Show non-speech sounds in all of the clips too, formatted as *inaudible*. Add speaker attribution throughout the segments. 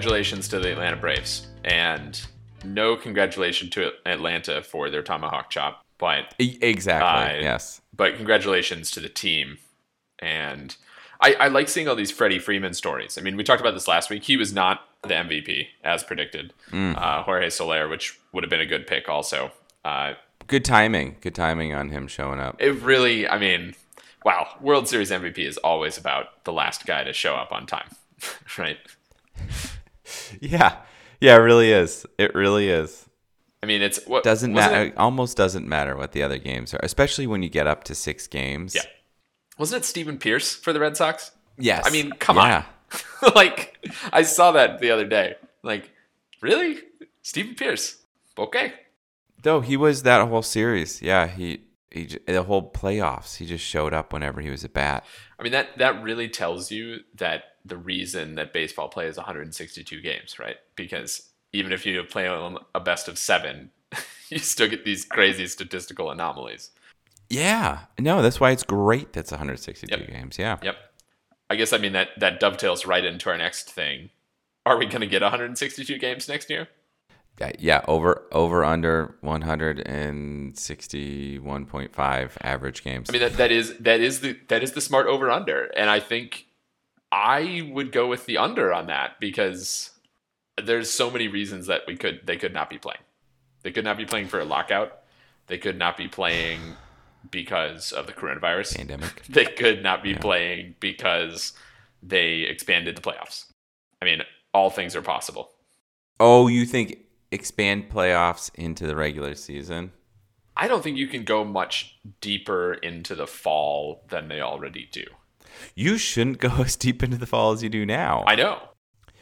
Speaker 1: Congratulations to the Atlanta Braves, and no congratulations to Atlanta for their tomahawk chop, but
Speaker 2: Exactly.
Speaker 1: Uh,
Speaker 2: yes.
Speaker 1: but congratulations to the team. And I, I like seeing all these Freddie Freeman stories. I mean, we talked about this last week. He was not the MVP as predicted. Uh, Jorge Soler, which would have been a good pick, also. Uh,
Speaker 2: Good timing. Good timing on him showing up.
Speaker 1: it really, I mean, wow, World Series MVP is always about the last guy to show up on time, *laughs* right? *laughs*
Speaker 2: Yeah. Yeah, it really is. It really is.
Speaker 1: I mean, it's what
Speaker 2: Doesn't matter.
Speaker 1: it-
Speaker 2: Almost doesn't matter what the other games are, especially when you get up to six games.
Speaker 1: Yeah. Wasn't it Stephen Pearce for the Red Sox?
Speaker 2: Yes.
Speaker 1: I mean, come
Speaker 2: yeah.
Speaker 1: on. *laughs* like, I saw that the other day. Like, really? Stephen Pearce. Okay.
Speaker 2: Though he was that whole series. Yeah, he he the whole playoffs. He just showed up whenever he was at bat.
Speaker 1: I mean, that, that really tells you that the reason that baseball plays 162 games, right? Because even if you play on a best of seven, *laughs* you still get these crazy statistical anomalies.
Speaker 2: Yeah. No, that's why it's great. That's 162
Speaker 1: Yep.
Speaker 2: games. Yeah.
Speaker 1: Yep. I guess, I mean, that, that dovetails right into our next thing. Are we going to get 162 games next year?
Speaker 2: Uh, Yeah. Over over under 161.5 average games.
Speaker 1: I mean that that is that is the that is the smart over under, and I think I would go with the under on that because there's so many reasons that we could they could not be playing. They could not be playing for a lockout. They could not be playing because of the coronavirus.
Speaker 2: Pandemic. *laughs*
Speaker 1: They could not be playing because they expanded the playoffs. I mean, all things are possible.
Speaker 2: Oh, you think expand playoffs into the regular season?
Speaker 1: I don't think you can go much deeper into the fall than they already do.
Speaker 2: You shouldn't go *laughs* as deep into the fall as you do now.
Speaker 1: I know.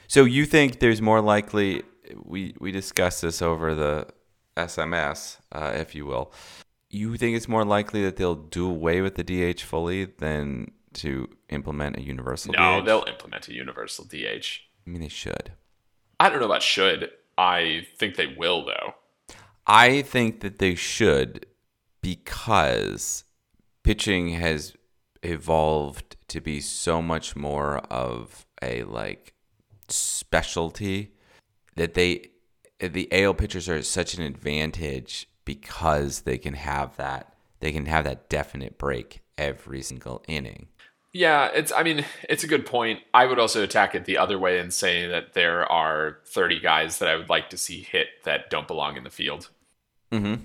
Speaker 2: So you think there's more likely? We we discussed this over the SMS, uh, if you will. You think it's more likely that they'll do away with the DH fully than to implement a universal
Speaker 1: No,
Speaker 2: DH?
Speaker 1: they'll implement a universal DH.
Speaker 2: I mean, they should.
Speaker 1: I don't know about should. I think they will though.
Speaker 2: I think that they should because pitching has evolved to be so much more of a like specialty that they the AL pitchers are such an advantage because they can have that they can have that definite break every single inning.
Speaker 1: Yeah, it's I mean, it's a good point. I would also attack it the other way and say that there are 30 guys that I would like to see hit that don't belong in the field. Mhm.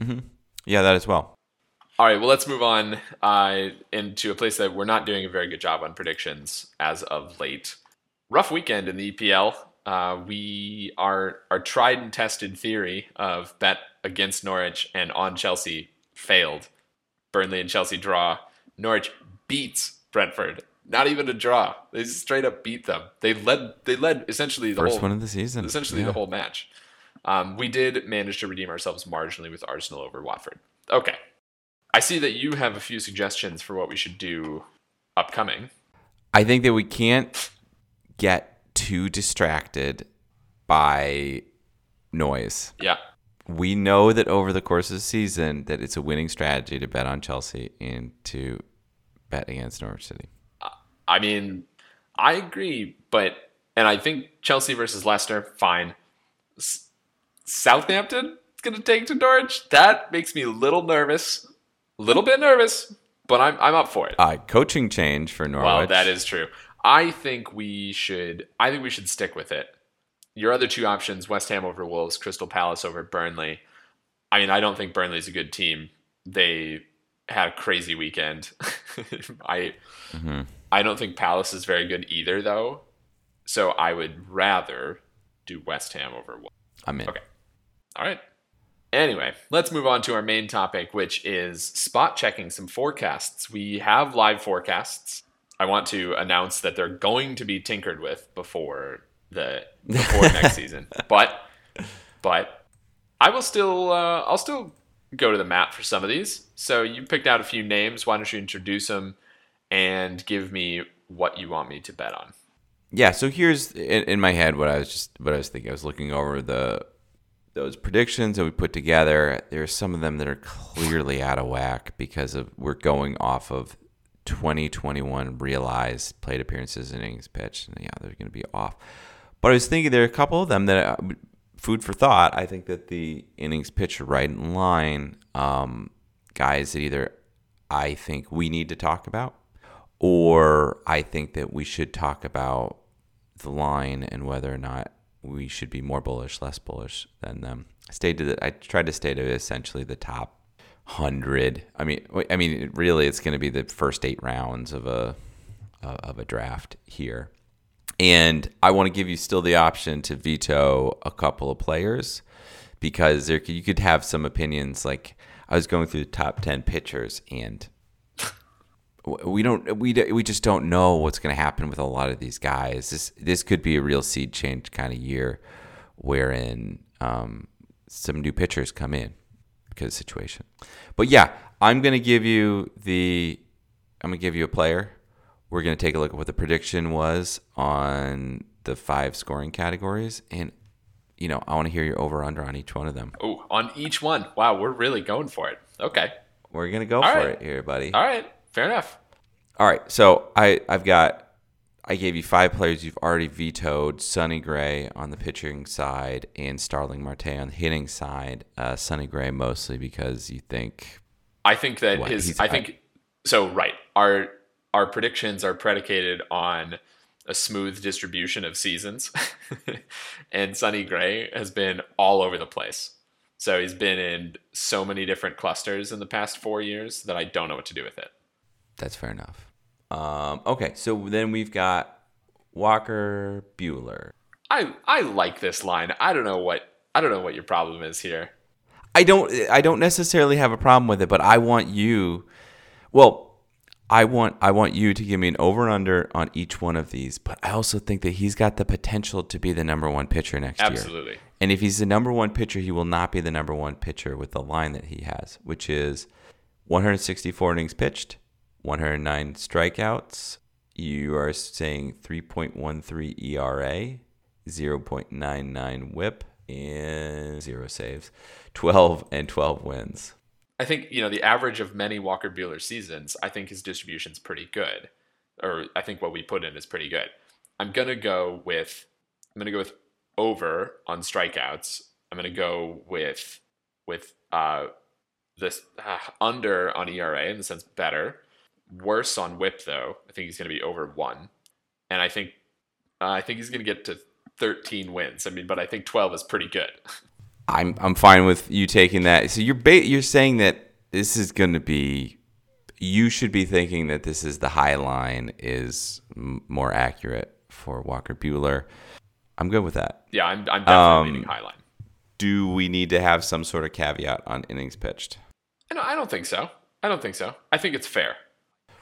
Speaker 1: Mhm.
Speaker 2: Yeah, that as well.
Speaker 1: All right, well, let's move on uh, into a place that we're not doing a very good job on predictions as of late. Rough weekend in the EPL. Uh, we are our tried and tested theory of bet against Norwich and on Chelsea failed. Burnley and Chelsea draw. Norwich beats Brentford. Not even a draw. They straight up beat them. They led. They led essentially the
Speaker 2: First
Speaker 1: whole
Speaker 2: one of the season.
Speaker 1: essentially
Speaker 2: Yeah.
Speaker 1: the whole match. Um, we did manage to redeem ourselves marginally with Arsenal over Watford. Okay. I see that you have a few suggestions for what we should do upcoming.
Speaker 2: I think that we can't get too distracted by noise.
Speaker 1: Yeah.
Speaker 2: We know that over the course of the season that it's a winning strategy to bet on Chelsea and to bet against Norwich City.
Speaker 1: I mean, I agree, but and I think Chelsea versus Leicester, fine. S- Southampton is going to take to Norwich. That makes me a little nervous, a little bit nervous, but I'm I'm up for it.
Speaker 2: Uh, coaching change for Norwich.
Speaker 1: Well, that is true. I think we should. I think we should stick with it. Your other two options: West Ham over Wolves, Crystal Palace over Burnley. I mean, I don't think Burnley's a good team. They had a crazy weekend. *laughs* I I don't think Palace is very good either, though. So I would rather do West Ham over Wolves.
Speaker 2: I'm in.
Speaker 1: Okay. All right. Anyway, let's move on to our main topic, which is spot checking some forecasts. We have live forecasts. I want to announce that they're going to be tinkered with before the before next *laughs* season. But but I will still uh, I'll still go to the map for some of these. So you picked out a few names. Why don't you introduce them and give me what you want me to bet on?
Speaker 2: Yeah. So here's in, in my head what I was just what I was thinking. I was looking over the those predictions that we put together. There's some of them that are clearly out of whack because of we're going off of 2021 realized plate appearances and innings pitched. And yeah, they're going to be off. But I was thinking there are a couple of them that uh, food for thought. I think that the innings pitched are right in line. Um, guys that either I think we need to talk about, or I think that we should talk about the line and whether or not we should be more bullish, less bullish than them. Stayed to the, I tried to stay to essentially the top hundred. I mean, I mean, really, it's going to be the first eight rounds of a uh, of a draft here, and I want to give you still the option to veto a couple of players because there you could have some opinions. Like I was going through the top ten pitchers and we don't we we just don't know what's going to happen with a lot of these guys. This this could be a real seed change kind of year, wherein um, some new pitchers come in because of the situation. But yeah, I'm going to give you the I'm going to give you a player. We're going to take a look at what the prediction was on the five scoring categories, and you know I want to hear your over under on each one of them.
Speaker 1: Oh, on each one. Wow, we're really going for it. Okay,
Speaker 2: we're going to go
Speaker 1: All
Speaker 2: for
Speaker 1: right.
Speaker 2: it here, buddy.
Speaker 1: all right, fair enough.
Speaker 2: All right, so I I've got I gave you five players you've already vetoed: Sonny Gray on the pitching side and Starling Marte on the hitting side. Uh, Sonny Gray mostly because you think
Speaker 1: I think that
Speaker 2: What,
Speaker 1: his. I think so. Right. Our our predictions are predicated on a smooth distribution of seasons, *laughs* and Sonny Gray has been all over the place. So he's been in so many different clusters in the past four years that I don't know what to do with it.
Speaker 2: That's fair enough. Um, okay, so then we've got Walker Buehler.
Speaker 1: I I like this line. I don't know what I don't know what your problem is here.
Speaker 2: I don't I don't necessarily have a problem with it, but I want you well, I want I want you to give me an over and under on each one of these, but I also think that he's got the potential to be the number one pitcher next year.
Speaker 1: Absolutely.
Speaker 2: And if he's the number one pitcher, he will not be the number one pitcher with the line that he has, which is 164 innings pitched, 109 strikeouts. You are saying 3.13 ERA, 0.99 whip, and zero saves, 12 and 12 wins.
Speaker 1: I think you know the average of many Walker Buehler seasons. I think his distribution's pretty good, or I think what we put in is pretty good. I'm gonna go with I'm gonna go with over on strikeouts. I'm gonna go with with uh, this uh, under on ERA in the sense better. Worse on WHIP though. I think he's gonna be over one, and I think uh, I think he's gonna get to 13 wins. I mean, but I think 12 is pretty good. *laughs*
Speaker 2: I'm I'm fine with you taking that. So you're ba- you're saying that this is going to be you should be thinking that this is the high line is m- more accurate for Walker Buehler. I'm good with that.
Speaker 1: yeah, I'm I'm definitely
Speaker 2: Um,
Speaker 1: leaning high line.
Speaker 2: Do we need to have some sort of caveat on innings pitched?
Speaker 1: I don't, I don't think so. I don't think so. I think it's fair.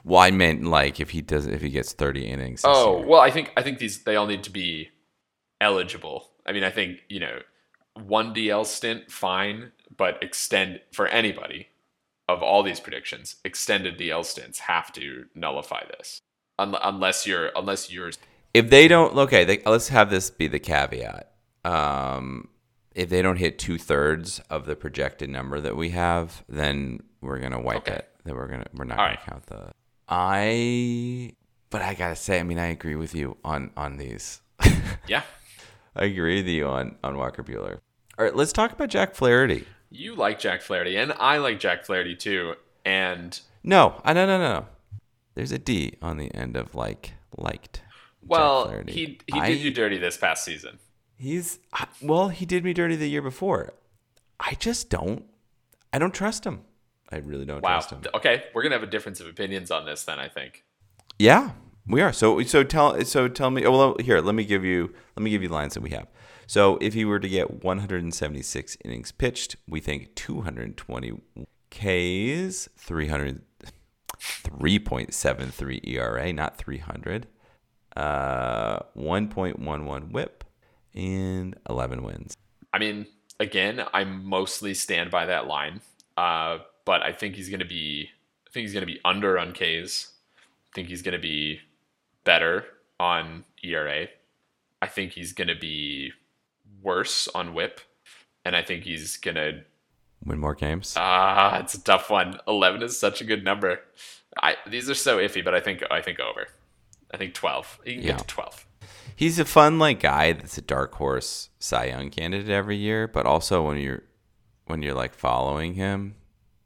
Speaker 2: Well, I meant like if he does if he gets 30 innings.
Speaker 1: Oh
Speaker 2: year.
Speaker 1: well, I think I think these they all need to be eligible. I mean, I think you know one DL stint fine, but extend for anybody of all these predictions, extended DL stints have to nullify this, Un- unless you're unless you're
Speaker 2: if they don't okay they, let's have this be the caveat um, if they don't hit two-thirds of the projected number that we have then we're gonna wipe
Speaker 1: Okay.
Speaker 2: it then we're gonna we're not
Speaker 1: All
Speaker 2: gonna
Speaker 1: right.
Speaker 2: count the i but i gotta say i mean i agree with you on on these *laughs*
Speaker 1: yeah.
Speaker 2: i agree with you on on walker buehler all right let's talk about jack flaherty
Speaker 1: You like Jack Flaherty, and I like Jack Flaherty too. And
Speaker 2: no i no no no no there's a d on the end of like liked
Speaker 1: well, he he
Speaker 2: I-
Speaker 1: did you dirty this past season.
Speaker 2: He's I- well, he did me dirty the year before. I just don't. I don't trust him. I really don't
Speaker 1: Wow.
Speaker 2: trust him.
Speaker 1: Okay, we're gonna have a difference of opinions on this then. I think.
Speaker 2: Yeah, We are. So so tell so tell me. Well, here let me give you let me give you lines that we have. So if he were to get 176 innings pitched, we think 220 Ks, 300 3.73 ERA, not 300. Uh, 1.11 WHIP and 11 wins.
Speaker 1: I mean, again, I mostly stand by that line. Uh, but I think he's going to be I think he's going to be under on Ks. I think he's going to be better on ERA. I think he's going to be worse on WHIP, and I think he's going to
Speaker 2: win more games.
Speaker 1: Ah, it's a tough one. Eleven is such a good number. I these are so iffy, but I think I think over. I think twelve. You can yeah. get to twelve.
Speaker 2: He's a fun like guy that's a dark horse Cy Young candidate every year, but also when you're when you're like following him,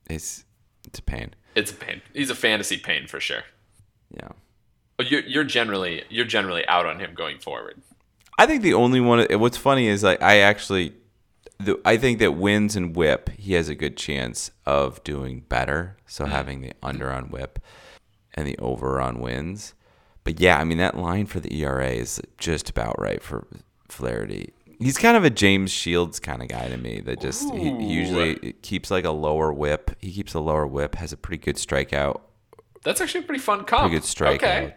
Speaker 2: it's it's a pain.
Speaker 1: It's a pain. He's a fantasy pain for sure.
Speaker 2: Yeah.
Speaker 1: But you're you're generally you're generally out on him going forward.
Speaker 2: I think the only one. What's funny is like I actually, the, I think that wins and whip he has a good chance of doing better. So mm-hmm. having the under on whip and the over on wins. But yeah, I mean that line for the ERA is just about right for Flaherty. He's kind of a James Shields kind of guy to me. That just he, he usually keeps like a lower whip. He keeps a lower whip. Has a pretty good strikeout.
Speaker 1: That's actually a pretty fun comp.
Speaker 2: Pretty good strikeout. Okay.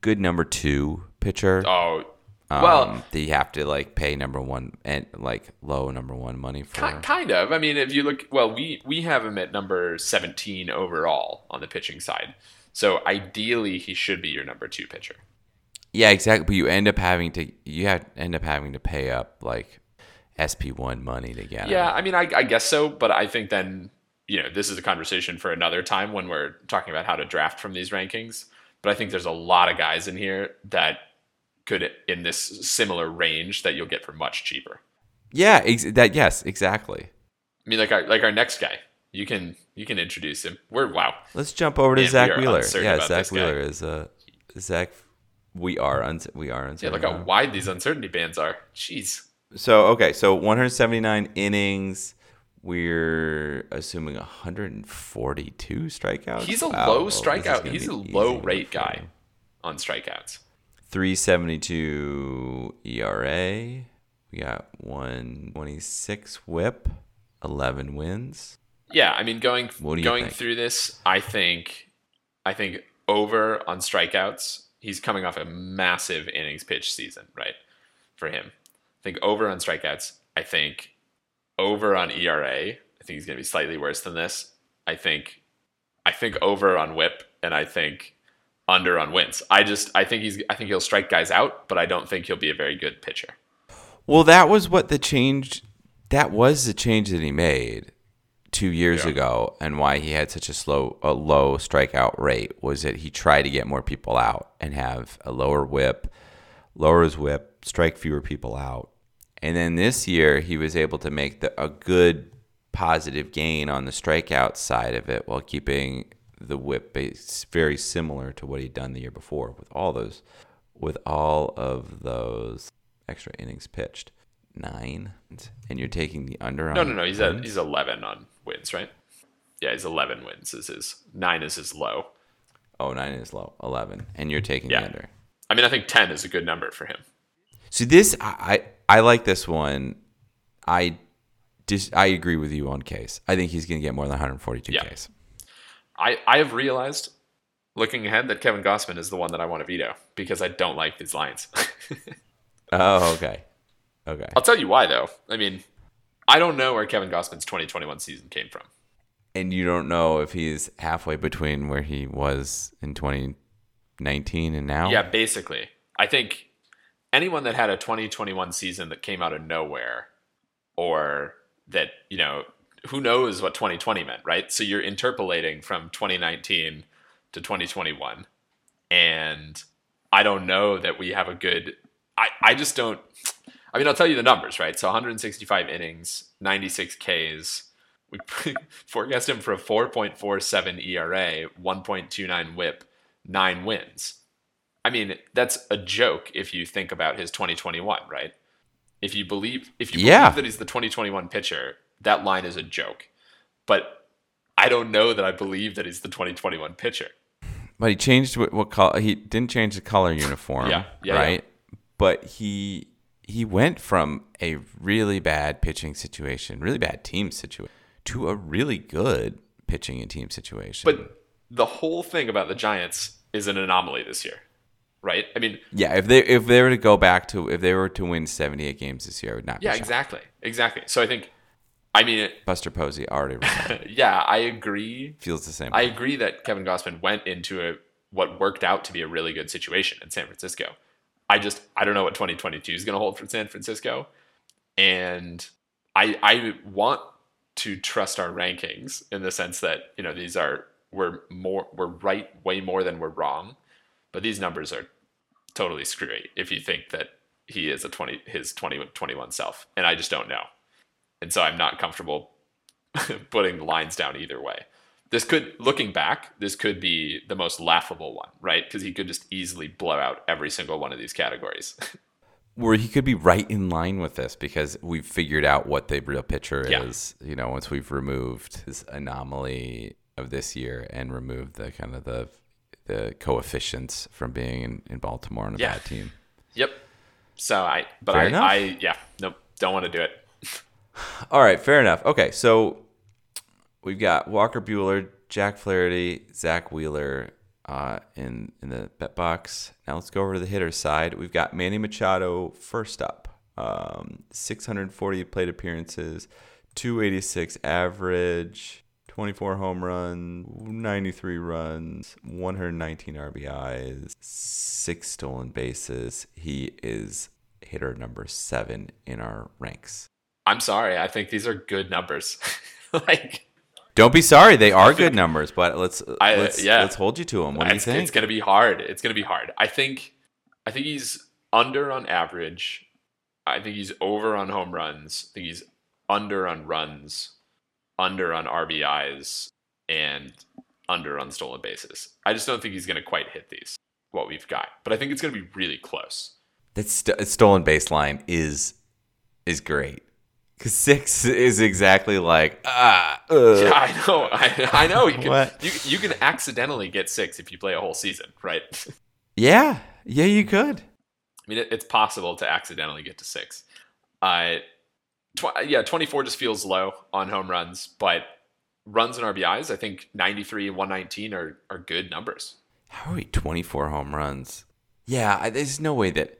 Speaker 2: Good number two pitcher.
Speaker 1: Oh,
Speaker 2: um, well, do you have to like pay number one and like low number one money for?
Speaker 1: Kind of. I mean, if you look, well, we we have him at number seventeen overall on the pitching side. So ideally, he should be your number two pitcher.
Speaker 2: Yeah, exactly. But you end up having to you have end up having to pay up like SP one money to get.
Speaker 1: Yeah. I mean, I, I guess so, but I think then you know this is a conversation for another time when we're talking about how to draft from these rankings. But I think there's a lot of guys in here that could in this similar range that you'll get for much cheaper.
Speaker 2: Yeah, ex- that yes, exactly.
Speaker 1: I mean, like our like our next guy, you can you can introduce him. We're wow.
Speaker 2: Let's jump over to Man, Zack Wheeler. Yeah, Zack Wheeler is uh Zack we are un- we are
Speaker 1: uncertain. Yeah, look how wide these uncertainty bands are. Jeez.
Speaker 2: So okay, so 179 innings. We're assuming 142 strikeouts.
Speaker 1: He's a wow. low strikeout. He's a low rate guy on strikeouts.
Speaker 2: 372 ERA. We got 126 WHIP. 11 wins.
Speaker 1: Yeah, I mean going going think? through this, I think I think over on strikeouts he's coming off a massive innings pitch season, right? For him. I think over on strikeouts. I think over on ERA. I think he's going to be slightly worse than this. I think I think over on whip and I think under on wins. I just I think he's I think he'll strike guys out, but I don't think he'll be a very good pitcher.
Speaker 2: Well, that was what the change that was the change that he made two years yeah. ago and why he had such a slow a low strikeout rate was that he tried to get more people out and have a lower whip lower his whip strike fewer people out and then this year he was able to make the, a good positive gain on the strikeout side of it while keeping the whip base very similar to what he'd done the year before with all those with all of those extra innings pitched nine and you're taking the under on
Speaker 1: no no no he's at he's 11 on wins, right? Yeah, he's 11 wins. Is his nine is his low.
Speaker 2: Oh, nine is low. 11, and you're taking yeah. the under.
Speaker 1: I mean, I think 10 is a good number for him.
Speaker 2: So this, I I, I like this one. I just I agree with you on Ks. I think he's going to get more than 142 yeah. Ks.
Speaker 1: I I have realized looking ahead that Kevin Gausman is the one that I want to veto because I don't like these lines. *laughs*
Speaker 2: oh, okay. Okay.
Speaker 1: I'll tell you why though. I mean, I don't know where Kevin Gausman's 2021 season came from.
Speaker 2: And you don't know if he's halfway between where he was in 2019 and now?
Speaker 1: Yeah, basically. I think anyone that had a 2021 season that came out of nowhere or that, you know, who knows what 2020 meant, right? So you're interpolating from 2019 to 2021. And I don't know that we have a good I, I just don't I mean, I'll tell you the numbers, right? So 165 innings, 96 Ks. We *laughs* forecast him for a 4.47 ERA, 1.29 whip, nine wins. I mean, that's a joke if you think about his 2021, right? If you believe if you yeah. believe that he's the 2021 pitcher, that line is a joke. But I don't know that I believe that he's the 2021 pitcher.
Speaker 2: But he changed what, what color. He didn't change the color uniform.
Speaker 1: Yeah, yeah,
Speaker 2: right. But he he went from a really bad pitching situation, really bad team situation, to a really good pitching and team situation.
Speaker 1: But the whole thing about the Giants is an anomaly this year, right? I mean,
Speaker 2: yeah, if they if they were to go back to if they were to win seventy eight games this year, I would not.
Speaker 1: yeah, exactly, exactly. So I think, I mean, it,
Speaker 2: Buster Posey already *laughs*
Speaker 1: yeah, I agree.
Speaker 2: feels the same.
Speaker 1: I agree that Kevin Gausman went into a what worked out to be a really good situation in San Francisco. I just I don't know what 2022 is going to hold for San Francisco, and I I want to trust our rankings in the sense that you know these are we're more we're right way more than we're wrong, but these numbers are totally screwy if you think that he is a 20 his 20 21 self, and I just don't know, and so I'm not comfortable *laughs* putting the lines down either way this could looking back this could be the most laughable one right because he could just easily blow out every single one of these categories *laughs*
Speaker 2: Where he could be right in line with this because we've figured out what the real picture
Speaker 1: Yeah.
Speaker 2: is. You know, once we've removed this anomaly of this year and removed the kind of the the coefficients from being in, in Baltimore on a
Speaker 1: Yeah.
Speaker 2: bad team.
Speaker 1: yep so i but
Speaker 2: Fair
Speaker 1: I,
Speaker 2: enough.
Speaker 1: I yeah nope don't want to do it *laughs*
Speaker 2: All right, fair enough. Okay, so we've got Walker Buehler, Jack Flaherty, Zack Wheeler uh, in in the bet box. Now let's go over to the hitter side. We've got Manny Machado first up, um, 640 plate appearances, 286 average. 24 home runs, 93 runs, 119 RBIs, six stolen bases. He is hitter number seven in our ranks.
Speaker 1: i'm sorry i think these are good numbers *laughs* like
Speaker 2: Don't be sorry; they are good numbers. But let's
Speaker 1: I- uh,
Speaker 2: let's
Speaker 1: yeah.
Speaker 2: let's hold you to them. What do you think?
Speaker 1: it's gonna be hard it's gonna be hard i think i think he's under on average i think he's over on home runs i think he's under on runs under on rbis and under on stolen bases i just don't think he's gonna quite hit these what we've got but i think it's gonna be really close
Speaker 2: That st- stolen baseline is is great because six is exactly like ah. uh.
Speaker 1: yeah i know i, I know you can
Speaker 2: What?
Speaker 1: you, you can accidentally get six if you play a whole season right
Speaker 2: Yeah, yeah, you could.
Speaker 1: I mean, it, it's possible to accidentally get to six. Uh, tw- yeah, 24 just feels low on home runs, but runs and RBIs, I think 93 and 119 are, are good numbers.
Speaker 2: How are we twenty four home runs? Yeah, I, there's no way that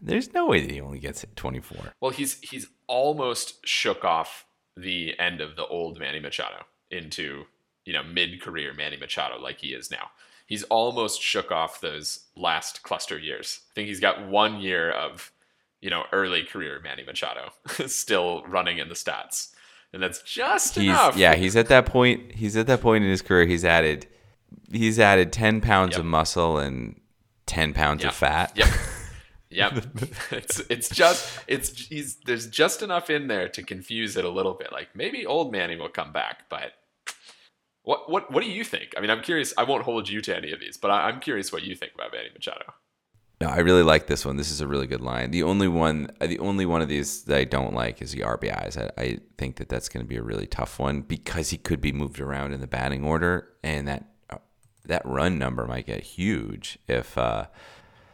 Speaker 2: there's no way that he only gets twenty four.
Speaker 1: Well, he's he's almost shook off the end of the old Manny Machado into you know mid career Manny Machado like he is now. He's almost shook off those last cluster years. I think he's got one year of you know early career Manny Machado *laughs* still running in the stats, and that's just
Speaker 2: He's
Speaker 1: enough.
Speaker 2: yeah, he's at that point. He's at that point in his career. He's added he's added ten pounds
Speaker 1: Yep.
Speaker 2: of muscle and ten pounds
Speaker 1: Yeah.
Speaker 2: of fat.
Speaker 1: Yep. *laughs* Yep. *laughs* it's it's just it's he's there's just enough in there to confuse it a little bit. Like maybe old Manny will come back, but what what what do you think? I mean, I'm curious. I won't hold you to any of these, but I, I'm curious what you think about Manny Machado.
Speaker 2: No, I really like this one. This is a really good line. The only one, the only one of these that I don't like is the RBIs. I, I think that that's going to be a really tough one because he could be moved around in the batting order, and that uh, that run number might get huge if. Uh,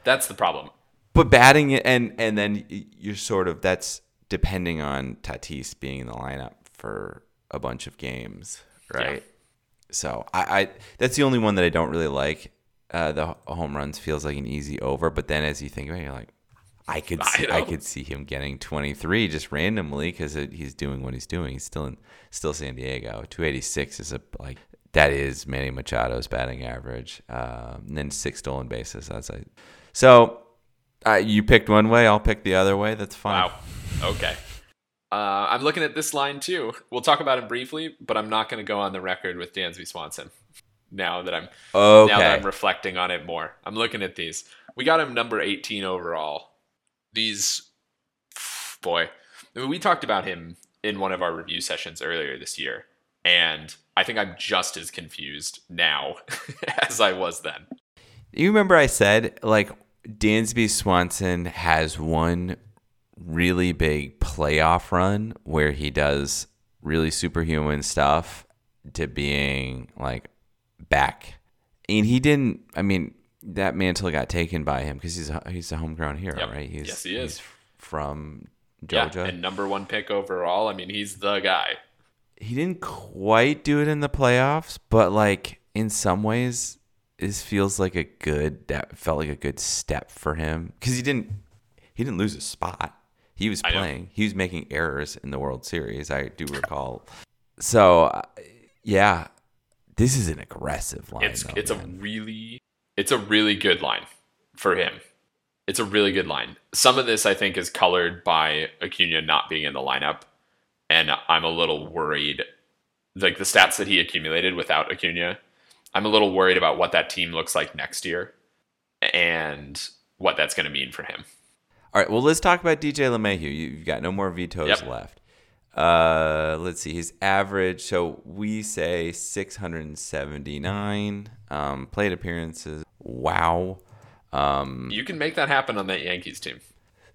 Speaker 1: That's the problem.
Speaker 2: But batting it and and then you're sort of that's depending on Tatis being in the lineup for a bunch of games, right? So I, I that's the only one that I don't really like. Uh, the home runs feels like an easy over, but then as you think about it, you're like, I could *laughs*
Speaker 1: I
Speaker 2: see, I,
Speaker 1: know.
Speaker 2: could see him getting 23 just randomly because he's doing what he's doing. He's still in still San Diego. 286 is a like that is Manny Machado's batting average. Um, and then six stolen bases. That's like so. Uh, you picked one way, I'll pick the other way. That's fine.
Speaker 1: Wow. Okay. Uh, I'm looking at this line too. We'll talk about him briefly, but I'm not going to go on the record with Dansby Swanson. Now that I'm
Speaker 2: Okay.
Speaker 1: now that I'm reflecting on it more. I'm looking at these. We got him number 18 overall. These, boy, I mean, we talked about him in one of our review sessions earlier this year, and I think I'm just as confused now *laughs* as I was then.
Speaker 2: You remember I said like Dansby Swanson has one really big playoff run where he does really superhuman stuff to being like back and he didn't. I mean, that mantle got taken by him because he's a, he's a homegrown hero,
Speaker 1: Yep.
Speaker 2: right? He's,
Speaker 1: Yes, he is.
Speaker 2: from
Speaker 1: Yeah,
Speaker 2: Georgia.
Speaker 1: and number one pick overall. I mean, he's the guy.
Speaker 2: he didn't quite do it in the playoffs, but like in some ways, this feels like a good. That felt like a good step for him because he didn't he didn't lose a spot. He was playing. He was making errors in the World Series. I do recall. So uh, yeah, this is an aggressive line.
Speaker 1: It's
Speaker 2: though,
Speaker 1: it's a really it's a really good line for him. It's a really good line. Some of this I think is colored by Acuna not being in the lineup, and I'm a little worried. Like the stats that he accumulated without Acuna, I'm a little worried about what that team looks like next year, and what that's going to mean for him.
Speaker 2: All right, well, let's talk about DJ LeMahieu. You- You've got no more vetoes
Speaker 1: Yep.
Speaker 2: left. Uh, let's see his average. So we say 679 um, plate appearances. Wow. Um,
Speaker 1: You can make that happen on that Yankees team.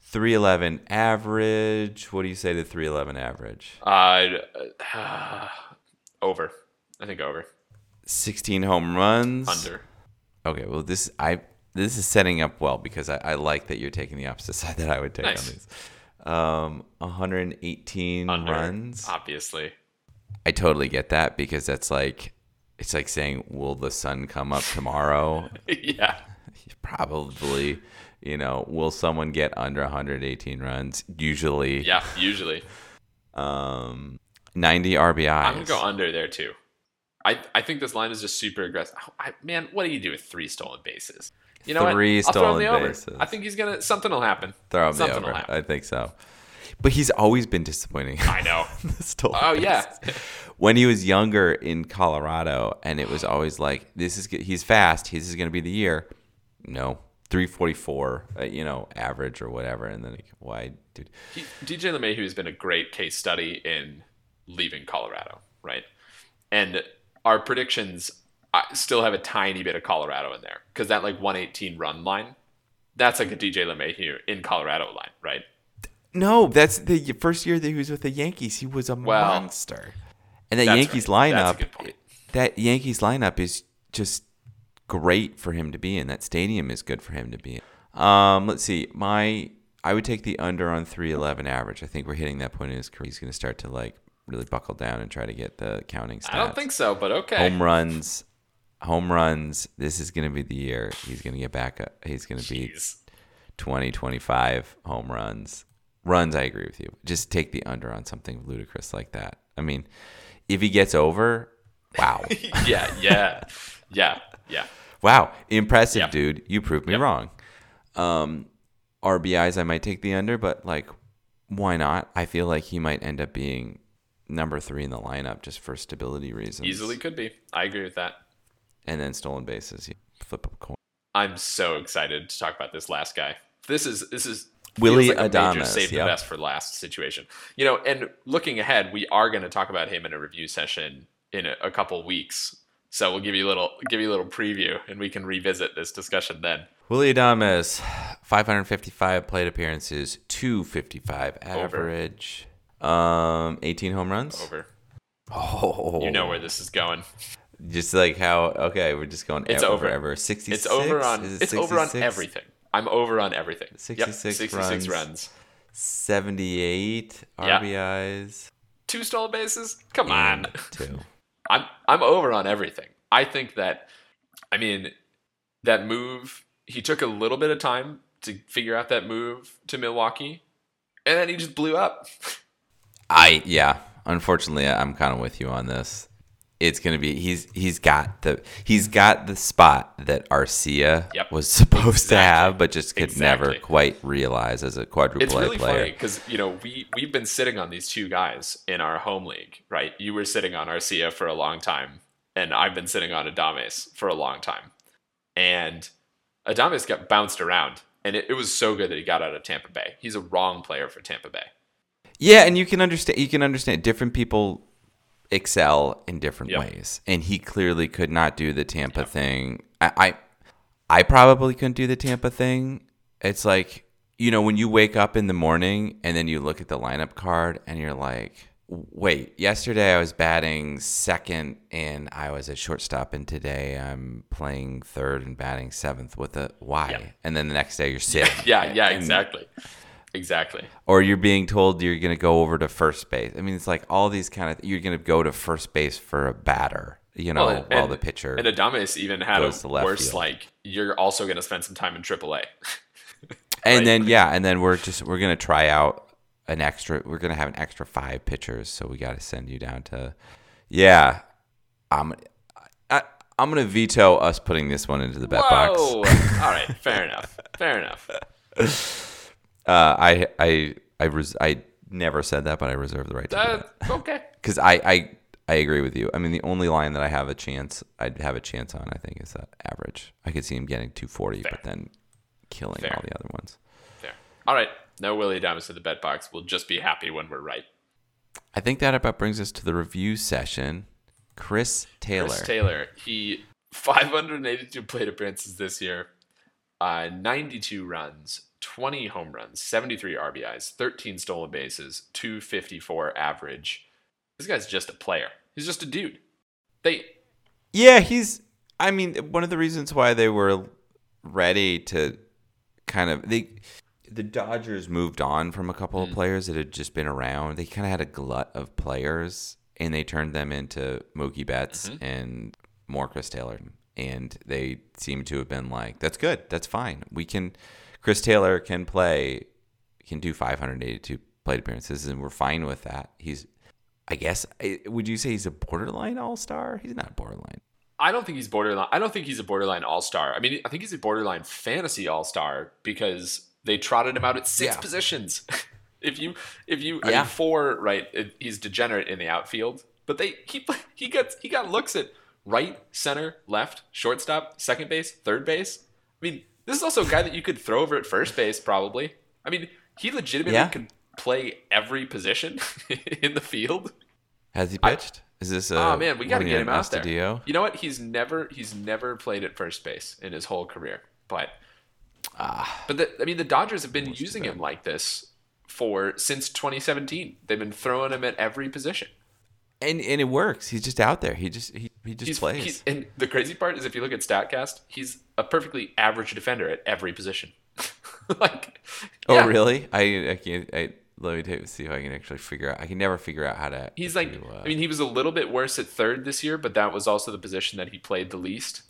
Speaker 2: 311 average. What do you say to 311 average?
Speaker 1: Uh, *sighs* over. I think over.
Speaker 2: 16 home runs.
Speaker 1: Under.
Speaker 2: Okay, well this I this is setting up well because I, I like that you're taking the opposite *laughs* side that I would take
Speaker 1: Nice.
Speaker 2: on these. Um, 118
Speaker 1: Under.
Speaker 2: runs.
Speaker 1: Obviously.
Speaker 2: I totally get that because that's like it's like saying, "Will the sun come up tomorrow?" *laughs*
Speaker 1: yeah. *laughs*
Speaker 2: Probably. You know, will someone get under 118 runs? Usually.
Speaker 1: Yeah. Usually.
Speaker 2: Um, 90 RBIs.
Speaker 1: I'm gonna go under there too. I I think this line is just super aggressive. I, man, what do you do with three stolen bases? You know
Speaker 2: Three
Speaker 1: what? I'll throw him
Speaker 2: stolen
Speaker 1: the over.
Speaker 2: bases.
Speaker 1: I think he's gonna something will happen.
Speaker 2: Throw him the over. I think so. But he's always been disappointing.
Speaker 1: I know. *laughs*
Speaker 2: Stolen
Speaker 1: Oh yeah.
Speaker 2: when he was younger in Colorado, and it was always like, "This is he's fast. This is going to be the year." No, three forty four, uh, you know, average or whatever, and then like, why, dude?
Speaker 1: He, DJ LeMahieu has been a great case study in leaving Colorado, right? And our predictions uh, still have a tiny bit of Colorado in there because that like 118 run line, that's like a DJ LeMahieu in Colorado line, right?
Speaker 2: No, that's the first year that he was with the Yankees. He was a
Speaker 1: Well,
Speaker 2: monster, and that Yankees
Speaker 1: right.
Speaker 2: lineup,
Speaker 1: That's a good point.
Speaker 2: that Yankees lineup is just great for him to be in. That stadium is good for him to be in. Um, let's see, my I would take the under on three eleven average. I think we're hitting that point in his career. He's going to start to like really buckle down and try to get the counting stats.
Speaker 1: I don't think so, but okay.
Speaker 2: home runs, home runs. This is going to be the year he's going to get back. Up. He's going to be
Speaker 1: Jeez.
Speaker 2: 20, 25 home runs. Runs, I agree with you. Just take the under on something ludicrous like that. I mean, if he gets over, wow. *laughs*
Speaker 1: yeah, yeah, yeah, yeah.
Speaker 2: wow. Impressive, dude. You proved me
Speaker 1: Yep.
Speaker 2: wrong. Um, RBIs, I might take the under, but like, why not? I feel like he might end up being number three in the lineup just for stability reasons.
Speaker 1: Easily could be. I agree with that.
Speaker 2: And then stolen bases. You flip a coin.
Speaker 1: I'm so excited to talk about this last guy. This is this is Willy like a major
Speaker 2: Adames,
Speaker 1: save the best for last situation. You know, and looking ahead, we are going to talk about him in a review session in a, a couple weeks. So we'll give you a little give you a little preview, and we can revisit this discussion then.
Speaker 2: Willy Adames, 555 plate appearances, 255 average, um, 18 home runs.
Speaker 1: Over.
Speaker 2: Oh,
Speaker 1: You know where this is going.
Speaker 2: Just like how okay, we're just going
Speaker 1: It's over.
Speaker 2: Ever 66.
Speaker 1: It's over on
Speaker 2: it
Speaker 1: it's over on everything. I'm over on everything. Yep,
Speaker 2: 66
Speaker 1: 66
Speaker 2: runs.
Speaker 1: runs.
Speaker 2: 78
Speaker 1: Yeah.
Speaker 2: RBIs.
Speaker 1: Two stolen bases? Come on.
Speaker 2: Two. *laughs*
Speaker 1: I'm I'm over on everything. I think that I mean that move he took a little bit of time to figure out that move to Milwaukee and then he just blew up. *laughs*
Speaker 2: I yeah. Unfortunately, I'm kind of with you on this. It's gonna be he's he's got the he's got the spot that Arcia
Speaker 1: Yep.
Speaker 2: was supposed to have, but just could never quite realize as a quadruple
Speaker 1: It's
Speaker 2: A
Speaker 1: really
Speaker 2: player.
Speaker 1: funny because you know we we've been sitting on these two guys in our home league, right? You were sitting on Arcia for a long time, and I've been sitting on Adames for a long time. And Adames got bounced around, and it, it was so good that he got out of Tampa Bay. He's a wrong player for Tampa Bay.
Speaker 2: Yeah, and you can understand. You can understand different people excel in different
Speaker 1: Yep.
Speaker 2: ways, and he clearly could not do the Tampa thing. I, I, I probably couldn't do the Tampa thing. It's like you know when you wake up in the morning and then you look at the lineup card and you're like, wait, yesterday I was batting second and I was at shortstop, and today I'm playing third and batting seventh with a why?
Speaker 1: Yeah.
Speaker 2: And then the next day you're sitting. *laughs*
Speaker 1: Yeah, yeah, exactly. Exactly.
Speaker 2: Or you're being told you're going to go over to first base. I mean, it's like all these kind of, you're going to go to first base for a batter, you know,
Speaker 1: Well,
Speaker 2: while the pitcher.
Speaker 1: And Adames even had a
Speaker 2: goes to left
Speaker 1: worse,
Speaker 2: field.
Speaker 1: like, you're also going to spend some time in AAA. *laughs*
Speaker 2: and
Speaker 1: right.
Speaker 2: then, yeah, and then we're just, we're going to try out an extra, we're going to have an extra five pitchers. So we got to send you down to, yeah, I'm, I, I'm going to veto us putting this one into the bet box.
Speaker 1: All right, fair *laughs* enough. Fair enough. *laughs*
Speaker 2: Uh, I, I, I, res- I never said that, but I reserve the right to do
Speaker 1: Uh,
Speaker 2: that.
Speaker 1: okay. *laughs*
Speaker 2: because I, I I agree with you. I mean, the only line that I have a chance, I'd have a chance on, I think, is that average. I could see him getting 240, but then killing
Speaker 1: Fair.
Speaker 2: all the other ones.
Speaker 1: Fair. All right. No Willy Adames in the bet box. We'll just be happy when we're right.
Speaker 2: I think that about brings us to the review session. Chris Taylor.
Speaker 1: Chris Taylor. He 582 plate appearances this year, uh, 92 runs, 20 home runs, 73 RBIs, 13 stolen bases, 254 average. This guy's just a player. He's just a dude. They
Speaker 2: Yeah, he's. I mean, one of the reasons why they were ready to kind of they, the Dodgers moved on from a couple of mm. players that had just been around. They kind of had a glut of players, and they turned them into Mookie Betts mm-hmm. and more Chris Taylor, and they seem to have been like, "That's good. That's fine. We can." Chris Taylor can play, can do 582 plate appearances, and we're fine with that. He's I guess would you say he's a borderline all star? He's not borderline.
Speaker 1: I don't think he's borderline. I don't think he's a borderline all star. I mean, I think he's a borderline fantasy all star because they trotted him out at six
Speaker 2: Yeah.
Speaker 1: positions. *laughs* if you, if you, I
Speaker 2: Yeah.
Speaker 1: mean, four, right? It, he's degenerate in the outfield, but they he he gets he got looks at right, center, left, shortstop, second base, third base. I mean, this is also a guy that you could throw over at first base, probably. I mean, he legitimately
Speaker 2: Yeah.
Speaker 1: could play every position *laughs* in the field.
Speaker 2: Has he pitched? Is this a
Speaker 1: Oh man, we got to get him out there.
Speaker 2: Astudillo?
Speaker 1: You know what? He's never he's never played at first base in his whole career. But
Speaker 2: Ah,
Speaker 1: but the, I mean, the Dodgers have been using him like this for since 2017. They've been throwing him at every position.
Speaker 2: And and it works. He's just out there. He just he, he just
Speaker 1: He's,
Speaker 2: plays.
Speaker 1: he's and the crazy part is if you look at Statcast, he's a perfectly average defender at every position. *laughs* like,
Speaker 2: oh
Speaker 1: yeah,
Speaker 2: really? I I can't. I, let me take, see if I can actually figure out. I can never figure out how to.
Speaker 1: He's like,
Speaker 2: to, uh,
Speaker 1: I mean, he was a little bit worse at third this year, but that was also the position that he played the least.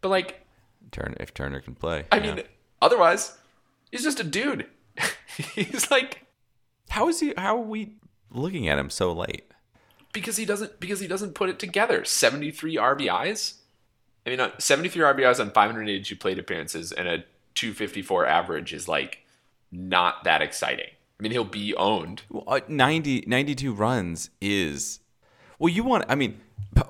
Speaker 1: But like,
Speaker 2: Turner if Turner can play.
Speaker 1: I
Speaker 2: yeah.
Speaker 1: mean, otherwise, he's just a dude. *laughs* he's like
Speaker 2: how is he? How are we looking at him so late?
Speaker 1: Because he doesn't because he doesn't put it together. 73 RBIs. I mean, uh, 73 RBIs on 582 plate appearances and a 254 average is like not that exciting. I mean, he'll be owned.
Speaker 2: Well, uh, 90, 92 runs is well. You want? I mean,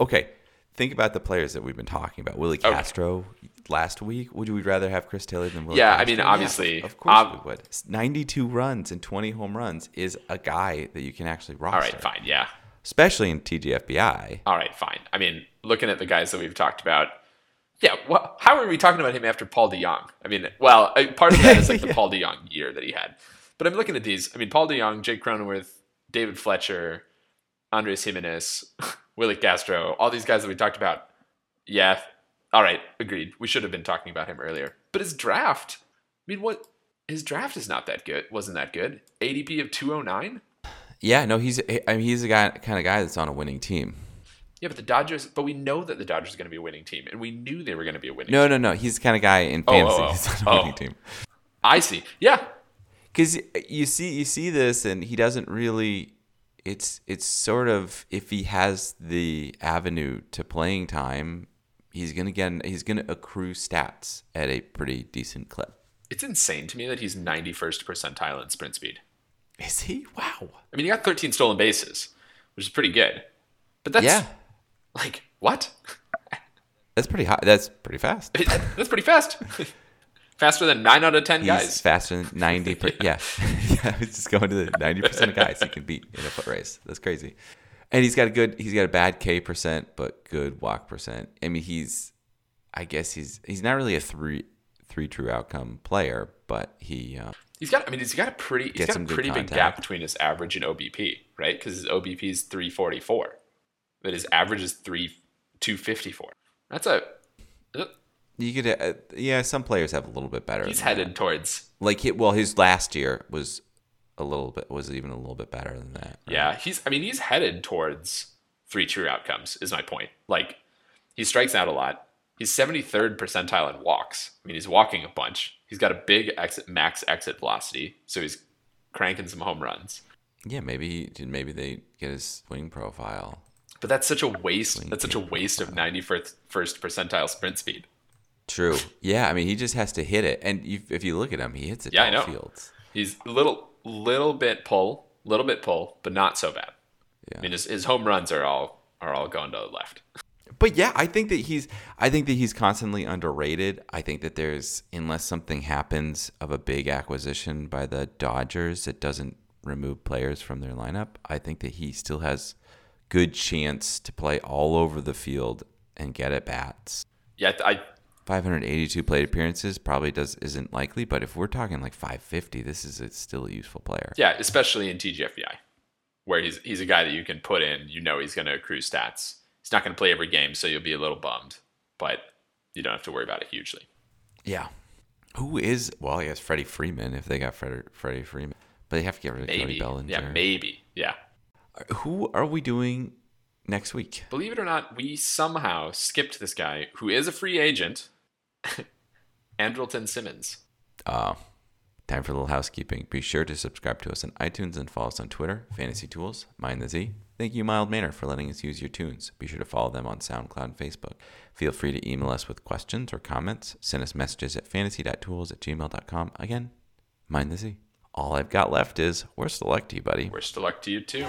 Speaker 2: okay. Think about the players that we've been talking about. Willie
Speaker 1: Okay.
Speaker 2: Castro last week. Would you we rather have Chris Taylor than Willie?
Speaker 1: Yeah, I mean, obviously,
Speaker 2: of course
Speaker 1: ob-
Speaker 2: we would. Ninety-two runs and twenty home runs is a guy that you can actually roster.
Speaker 1: All right, fine, yeah.
Speaker 2: Especially in TGFBI.
Speaker 1: All right, fine. I mean, looking at the guys that we've talked about, yeah. What, how are we talking about him after Paul DeJong? I mean, well, uh, part of that is like *laughs* the
Speaker 2: Yeah.
Speaker 1: Paul DeJong year that he had. But I'm looking at these. I mean, Paul DeJong, Jake Cronenworth, David Fletcher, Andres Gimenez, *laughs* Willi Castro, all these guys that we talked about. Yeah. All right, agreed. We should have been talking about him earlier. But his draft, I mean, what? His draft is not that good. Wasn't that good? ADP of 209.
Speaker 2: Yeah, no, he's I mean, he's the guy kind of guy that's on a winning team.
Speaker 1: Yeah, but the Dodgers. But we know that the Dodgers are going to be a winning team, and we knew they were going to be a winning.
Speaker 2: No,
Speaker 1: team.
Speaker 2: no, no. He's the kind of guy in
Speaker 1: Oh, oh
Speaker 2: fantasy.
Speaker 1: oh,
Speaker 2: He's
Speaker 1: oh.
Speaker 2: on a
Speaker 1: Oh.
Speaker 2: winning team.
Speaker 1: I see. Yeah,
Speaker 2: because you see you see this and he doesn't really it's it's sort of if he has the avenue to playing time he's gonna get he's gonna accrue stats at a pretty decent clip
Speaker 1: it's insane to me that he's 91st percentile in sprint speed.
Speaker 2: Is he? Wow.
Speaker 1: I mean, he got 13 stolen bases, which is pretty good. But that's
Speaker 2: yeah.
Speaker 1: like what?
Speaker 2: that's pretty high that's pretty fast. *laughs*
Speaker 1: That's pretty fast. *laughs* Faster than nine out of ten
Speaker 2: he's
Speaker 1: guys.
Speaker 2: faster than 90 per, *laughs* yeah. yeah. Was just going to the 90% of guys he can beat in a foot race. That's crazy. And he's got a good he's got a bad k percent but good walk percent. I mean he's i guess he's he's not really a three three true outcome player but he uh,
Speaker 1: He's got. I mean, he's got a pretty. He's got a pretty big gap between his average and OBP, right? Because his OBP is three forty four, but his average is three two fifty four. That's a. uh,
Speaker 2: You could, uh, yeah. Some players have a little bit better.
Speaker 1: He's headed
Speaker 2: that.
Speaker 1: towards.
Speaker 2: like he, well, his last year was a little bit was even a little bit better than that. right?
Speaker 1: Yeah, he's. I mean, he's headed towards three true outcomes. Is my point. Like, he strikes out a lot. He's seventy third percentile in walks. I mean, he's walking a bunch. He's got a big exit max exit velocity, so he's cranking some home runs.
Speaker 2: yeah. Maybe maybe they get his swing profile.
Speaker 1: But that's such a waste. That's such a waste of ninety first first percentile sprint speed.
Speaker 2: True. Yeah. I mean, he just has to hit it, and you, if you look at him, he hits it
Speaker 1: Yeah, I know.
Speaker 2: fields.
Speaker 1: He's a little little bit pull, little bit pull, but not so bad.
Speaker 2: Yeah.
Speaker 1: I mean, his, his home runs are all are all going to the left.
Speaker 2: But yeah, I think that he's I think that he's constantly underrated. I think that there's unless something happens of a big acquisition by the Dodgers that doesn't remove players from their lineup, I think that he still has good chance to play all over the field and get at bats.
Speaker 1: Yeah, I
Speaker 2: 582 plate appearances probably does isn't likely, but if we're talking like 550, this is a, still a useful player.
Speaker 1: yeah, especially in TGFBI, where he's he's a guy that you can put in. You know, he's going to accrue stats. He's not going to play every game, so you'll be a little bummed, but you don't have to worry about it hugely.
Speaker 2: Yeah. Who is well? I guess Freddie Freeman if they got Freddie, Freddie Freeman, but they have to get rid of Cody
Speaker 1: Maybe,
Speaker 2: Bellinger.
Speaker 1: yeah, maybe, yeah.
Speaker 2: Who are we doing next week?
Speaker 1: Believe it or not, we somehow skipped this guy who is a free agent, *laughs* Andrelton Simmons.
Speaker 2: Uh, time for a little housekeeping. Be sure to subscribe to us on iTunes and follow us on Twitter, Fantasy Tools, Mind the Z. Thank you, Mild Manor, for letting us use your tunes. Be sure to follow them on SoundCloud and Facebook. Feel free to email us with questions or comments. Send us messages at fantasy.tools at gmail.com. Again, Mind the Z. All I've got left is worst of luck to you, buddy.
Speaker 1: Worst of luck to you too.